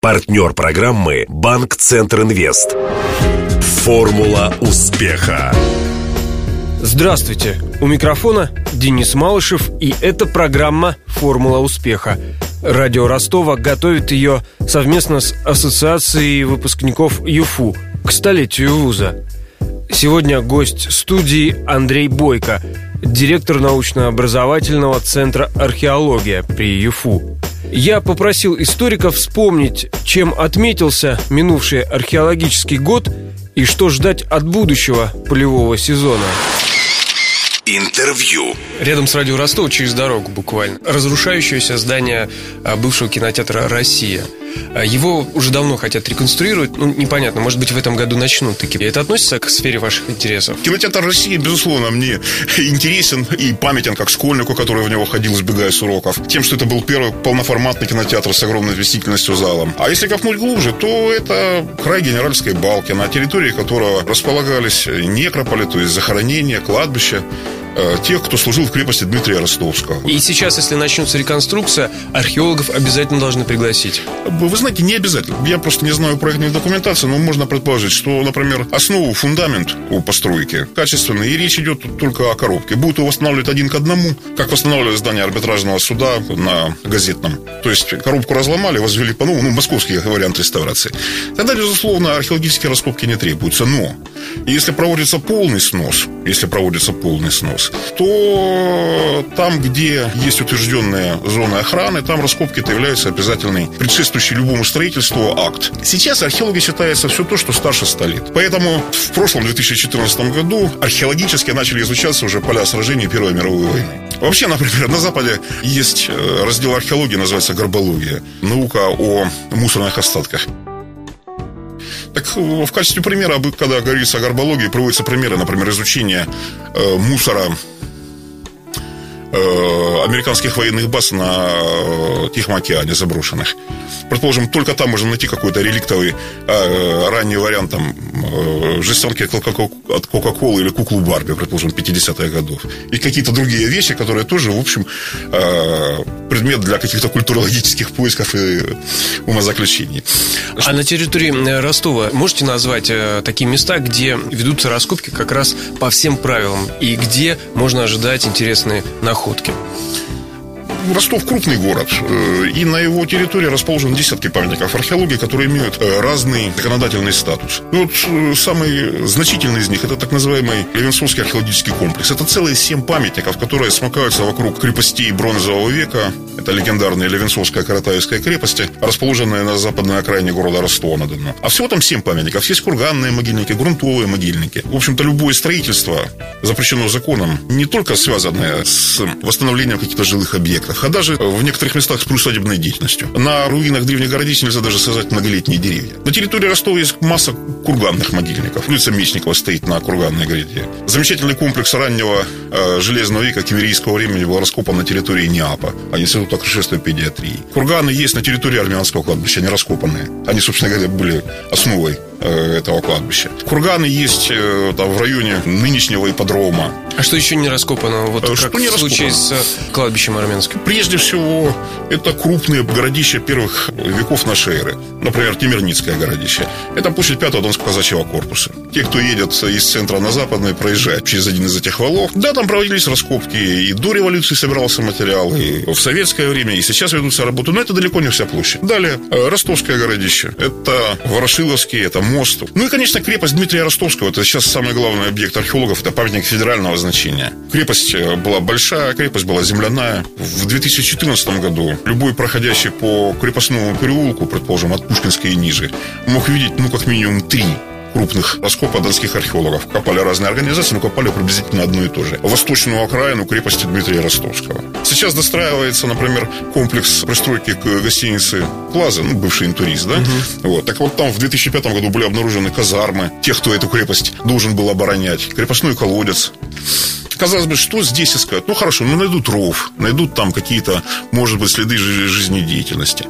Партнер программы «Банк Центр Инвест». Формула успеха. Здравствуйте! У микрофона Денис Малышев, и это программа «Формула успеха». Радио Ростова готовит ее совместно с Ассоциацией выпускников ЮФУ к столетию вуза. Сегодня гость студии Андрей Бойко, директор научно-образовательного центра «Археология» при ЮФУ. Я попросил историков вспомнить, чем отметился минувший археологический год и что ждать от будущего полевого сезона. Интервью. Рядом с радио Ростов, через дорогу буквально, разрушающееся здание а, бывшего кинотеатра «Россия». А, его уже давно хотят реконструировать. Ну, непонятно, может быть, в этом году начнут таки. Это относится к сфере ваших интересов? Кинотеатр России, безусловно, мне интересен и памятен как школьнику, который в него ходил, сбегая с уроков. Тем, что это был первый полноформатный кинотеатр с огромной вместительностью залом. А если копнуть глубже, то это край Генеральской балки, на территории которого располагались некрополи, то есть захоронения, кладбища тех, кто служил в крепости Дмитрия Ростовского. И сейчас, если начнется реконструкция, археологов обязательно должны пригласить. Вы знаете, не обязательно. Я просто не знаю проектной документации, но можно предположить, что, например, основу, фундамент у постройки качественный, и речь идет только о коробке. Будут его восстанавливать один к одному, как восстанавливали здание арбитражного суда на газетном. То есть коробку разломали, возвели по новому, ну, московский вариант реставрации. Тогда, безусловно, археологические раскопки не требуются. Но если проводится полный снос, если проводится полный снос, то там, где есть утвержденная зона охраны, там раскопки-то являются обязательной предшествующей любому строительству акт. Сейчас археологи считается все то, что старше 100 лет. Поэтому в прошлом 2014 году археологически начали изучаться уже поля сражений Первой мировой войны. Вообще, например, на Западе есть э, раздел археологии, называется горбология. Наука о мусорных остатках. Так э, в качестве примера, когда говорится о горбологии, приводятся примеры, например, изучения э, мусора американских военных баз на э, Тихом океане заброшенных. Предположим, только там можно найти какой-то реликтовый э, ранний вариант там э, жестянки от Кока-Колы или куклу Барби, предположим, 50-х годов. И какие-то другие вещи, которые тоже, в общем, э, предмет для каких-то культурологических поисков и умозаключений. А на территории э, Ростова можете назвать э, такие места, где ведутся раскопки как раз по всем правилам и где можно ожидать интересные находки? находки. Ростов крупный город, э, и на его территории расположены десятки памятников археологии, которые имеют э, разный законодательный статус. Вот э, самый значительный из них это так называемый Левинсонский археологический комплекс. Это целые семь памятников, которые смыкаются вокруг крепостей бронзового века. Это легендарная Левинсонская Каратаевская крепость, расположенная на западной окраине города Ростова-на-Дону. А всего там семь памятников. Есть курганные могильники, грунтовые могильники. В общем-то, любое строительство запрещено законом, не только связанное с восстановлением каких-то жилых объектов, а даже в некоторых местах с приусадебной деятельностью. На руинах древних городищ нельзя даже создать многолетние деревья. На территории Ростова есть масса курганных могильников. Улица Мечникова стоит на курганной гряде. Замечательный комплекс раннего э, железного века кемерийского времени был раскопан на территории Неапа, а Института и педиатрии. Курганы есть на территории армянского кладбища, они раскопанные. Они, собственно говоря, были основой э, этого кладбища. Курганы есть э, там, в районе нынешнего ипподрома. А что еще не раскопано? Вот Э, как что не в случае раскопано? с кладбищем армянским. Прежде всего, это крупные городища первых веков нашей эры. Например, Темирницкое городище. Это площадь 5-го Донского казачьего корпуса. Те, кто едет из центра на западный, проезжают через один из этих валов. Да, там проводились раскопки. И до революции собирался материал, и в советское время, и сейчас ведутся работы. Но это далеко не вся площадь. Далее, э, Ростовское городище. Это Ворошиловский, это мост. Ну и, конечно, крепость Дмитрия Ростовского. Это сейчас самый главный объект археологов. Это памятник федерального значения. Крепость э, была большая, крепость была земляная. В 2014 году любой проходящий по крепостному переулку, предположим, от Пушкинской и ниже, мог видеть, ну, как минимум три крупных раскопа донских археологов. Копали разные организации, но копали приблизительно одно и то же. Восточную окраину крепости Дмитрия Ростовского. Сейчас достраивается, например, комплекс пристройки к гостинице Плаза, ну, бывший интурист, да? Вот. Так вот там в 2005 году были обнаружены казармы тех, кто эту крепость должен был оборонять. Крепостной колодец. Казалось бы, что здесь искать? Ну, хорошо, ну, найдут ров, найдут там какие-то, может быть, следы жизнедеятельности.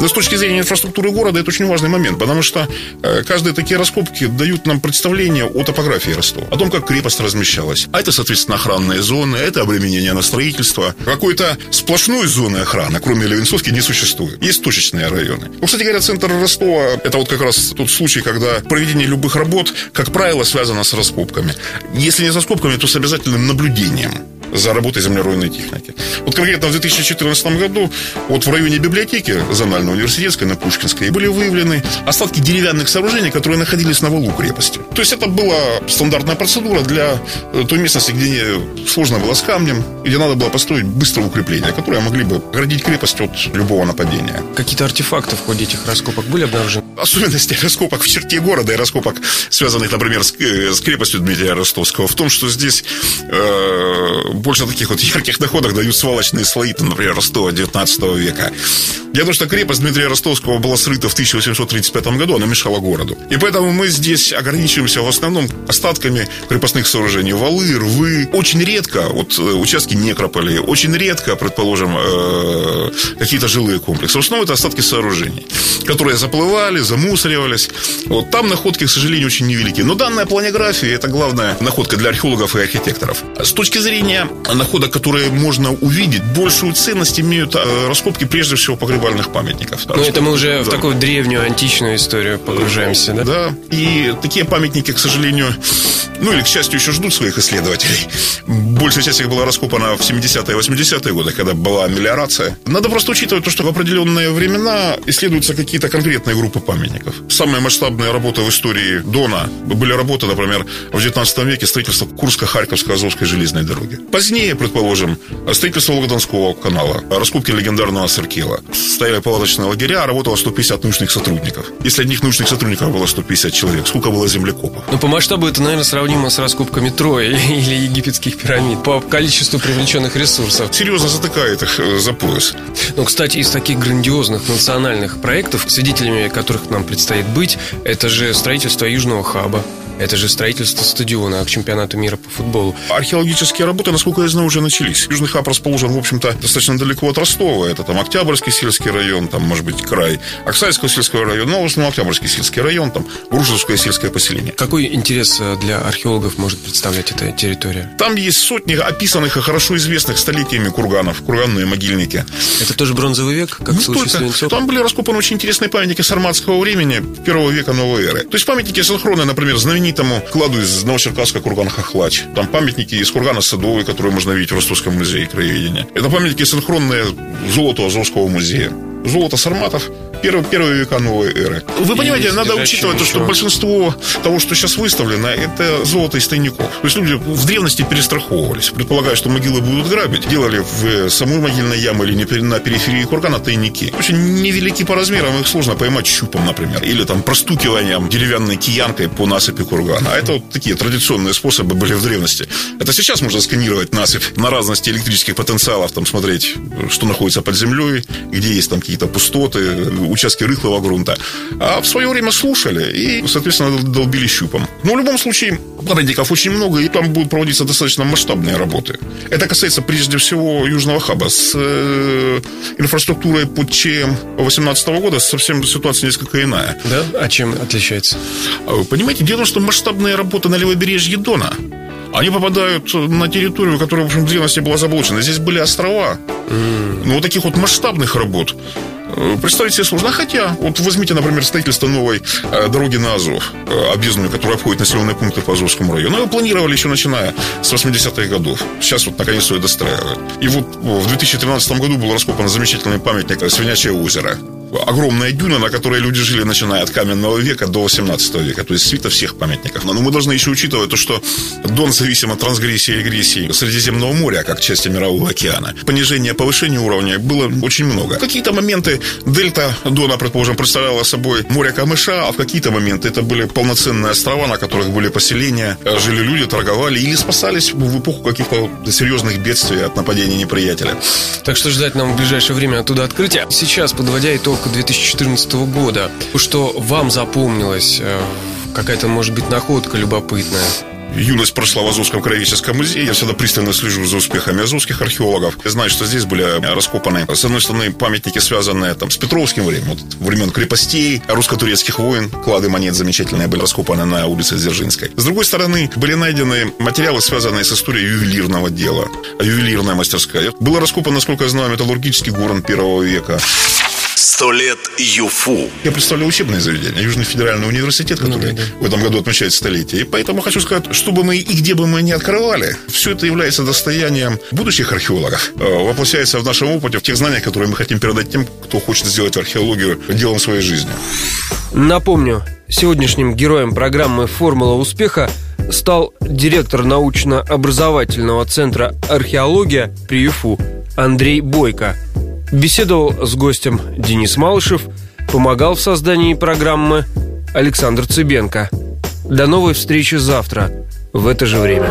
Но с точки зрения инфраструктуры города это очень важный момент, потому что э, каждые такие раскопки дают нам представление о топографии Ростова, о том, как крепость размещалась. А это, соответственно, охранные зоны, это обременение на строительство. Какой-то сплошной зоны охраны, кроме Левинцовки, не существует. Есть точечные районы. Ну, кстати говоря, центр Ростова – это вот как раз тот случай, когда проведение любых работ, как правило, связано с раскопками. Если не с раскопками, то с обязательным наблюдением за работой землеройной техники. Вот конкретно в 2014 году вот в районе библиотеки Зональной университетской на Пушкинской были выявлены остатки деревянных сооружений, которые находились на валу крепости. То есть это была стандартная процедура для э, той местности, где сложно было с камнем, где надо было построить быстрое укрепление, которое могли бы оградить крепость от любого нападения. Какие-то артефакты в ходе этих раскопок были обнаружены? Особенности раскопок в черте города и раскопок, связанных, например, с, э, с крепостью Дмитрия Ростовского, в том, что здесь э, больше таких вот ярких доходах дают свалочные слои, там, например, Ростова 19 века. В том, что крепость Дмитрия Ростовского была срыта в 1835 году, она мешала городу. И поэтому мы здесь ограничиваемся в основном остатками крепостных сооружений. Валы, рвы. Очень редко, вот э, участки некрополи, очень редко, предположим, э, какие-то жилые комплексы. В основном это остатки сооружений, которые заплывали, замусоривались. Вот там находки, к сожалению, очень невелики. Но данная планография – это главная находка для археологов и архитекторов. С точки зрения находок, которые можно увидеть, большую ценность имеют э, раскопки прежде всего погребальных памятников. Ну, это мы уже да. в такую древнюю античную историю погружаемся, да? Да. И такие памятники, к сожалению, ну или, к счастью, еще ждут своих исследователей. Большая часть их была раскопана в 70-е и 80-е годы, когда была мелиорация. Надо просто учитывать то, что в определенные времена исследуются какие-то конкретные группы памятников. Самые масштабные работы в истории Дона были работы, например, в 19 веке строительство Курско-Харьковско-Азовской железной дороги. Позднее, предположим, строительство Волгодонского канала, раскопки легендарного Саркела. Стояли палаточные лагеря, работало 150 научных сотрудников. Если одних научных сотрудников было 150 человек, сколько было землекопов? Ну, по масштабу это, наверное, сравнимо с раскопками Трои или египетских пирамид. По количеству привлеченных ресурсов. Серьезно затыкает их э, за пояс. Ну, кстати, из таких грандиозных национальных проектов, свидетелями которых нам предстоит быть, это же строительство Южного хаба, это же строительство стадиона к чемпионату мира по футболу. Археологические работы, насколько я знаю, уже начались. Южный хаб расположен, в общем-то, достаточно далеко от Ростова. Это там Октябрьский сельский район, там, может быть, край Оксайского сельского района, но в основном Октябрьский сельский район, там, Грушевское сельское поселение. Какой интерес э, для археологов может представлять эта территория? Там есть сотни описанных и хорошо известных столетиями курганов, курганные могильники. Это тоже бронзовый век, как Не в случае только. с? Там были раскопаны очень интересные памятники сарматского времени, первого века новой эры. То есть памятники синхронные, например, знаменитые знаменитому кладу из Новочеркасска кургана Хохлач. Там памятники из кургана Садовой, которые можно видеть в Ростовском музее краеведения. Это памятники синхронные золоту Азовского музея. Золото сарматов первые, первые века новой эры. Вы понимаете, надо учитывать то, что большинство того, что сейчас выставлено, это золото из тайников. То есть люди в древности перестраховывались, предполагая, что могилы будут грабить, делали в самой могильной яме или на периферии кургана тайники. Очень невелики по размерам, их сложно поймать щупом, например, или там простукиванием деревянной киянкой по насыпи кургана. А это вот такие традиционные способы были в древности. Это сейчас можно сканировать насыпь на разности электрических потенциалов, там смотреть, что находится под землей, где есть там какие-то пустоты, участки рыхлого грунта. А в свое время слушали и, соответственно, долбили щупом. Но в любом случае, памятников очень много, и там будут проводиться достаточно масштабные работы. Это касается прежде всего Южного Хаба. С э, инфраструктурой под ЧМ 2018 года совсем ситуация несколько иная. Да? А чем отличается? А понимаете, дело в том, что масштабные работы на левобережье Дона они попадают на территорию, которая, в общем, в древности была заблочена. Здесь были острова. Mm. Ну, вот таких вот масштабных работ представить себе сложно. Хотя, вот возьмите, например, строительство новой э, дороги на Азов, э, объездную, которая обходит населенные пункты по Азовскому району. Его планировали еще начиная с 80-х годов. Сейчас вот наконец-то ее достраивают. И вот в 2013 году был раскопан замечательный памятник Свинячье озеро огромная дюна, на которой люди жили, начиная от каменного века до 18 века, то есть свита всех памятников. Но мы должны еще учитывать то, что Дон зависим от трансгрессии и агрессии Средиземного моря, как части Мирового океана. Понижение, повышение уровня было очень много. В какие-то моменты дельта Дона, предположим, представляла собой море камыша, а в какие-то моменты это были полноценные острова, на которых были поселения, жили люди, торговали или спасались в эпоху каких-то серьезных бедствий от нападения неприятеля. Так что ждать нам в ближайшее время оттуда открытия. Сейчас, подводя итог подготовка 2014 года. Что вам запомнилось? Э, какая-то, может быть, находка любопытная? юность прошла в Азовском краеведческом музее. Я всегда пристально слежу за успехами азовских археологов. Я знаю, что здесь были раскопаны, с одной стороны, памятники, связанные там, с Петровским временем, вот, времен крепостей, русско-турецких войн, клады монет замечательные были раскопаны на улице Дзержинской. С другой стороны, были найдены материалы, связанные с историей ювелирного дела, ювелирная мастерская. Было раскопано, насколько я знаю, металлургический город первого века. Сто лет ЮФУ. Я представляю учебное заведение, Южный федеральный университет, который ну, да, да. в этом году отмечает столетие. И поэтому хочу сказать, чтобы мы и где бы мы ни открывали, все это является достоянием будущих археологов. Э, воплощается в нашем опыте, в тех знаниях, которые мы хотим передать тем, кто хочет сделать археологию делом своей жизни. Напомню, сегодняшним героем программы «Формула успеха» стал директор научно-образовательного центра «Археология» при ЮФУ Андрей Бойко – Беседовал с гостем Денис Малышев, помогал в создании программы Александр Цыбенко. До новой встречи завтра в это же время.